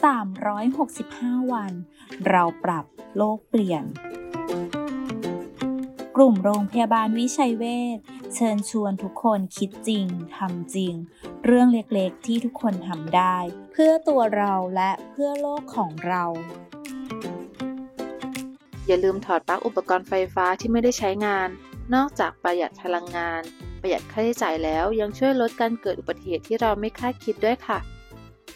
365 วัน เราปรับโลกเปลี่ยน กลุ่มโรงพยาบาลวิชัยเวชเชิญชวนทุกคนคิดจริงทำจริง เรื่องเล็กๆที่ทุกคนทำได้ เพื่อตัวเราและเพื่อโลกของเรา อย่าลืมถอดปลั๊กอุปกรณ์ไฟฟ้าที่ไม่ได้ใช้งาน นอกจากประหยัดพลังงาน ประหยัดค่าใช้จ่ายแล้วยังช่วยลดการเกิดอุบัติเหตุที่เราไม่คาดคิดด้วยค่ะ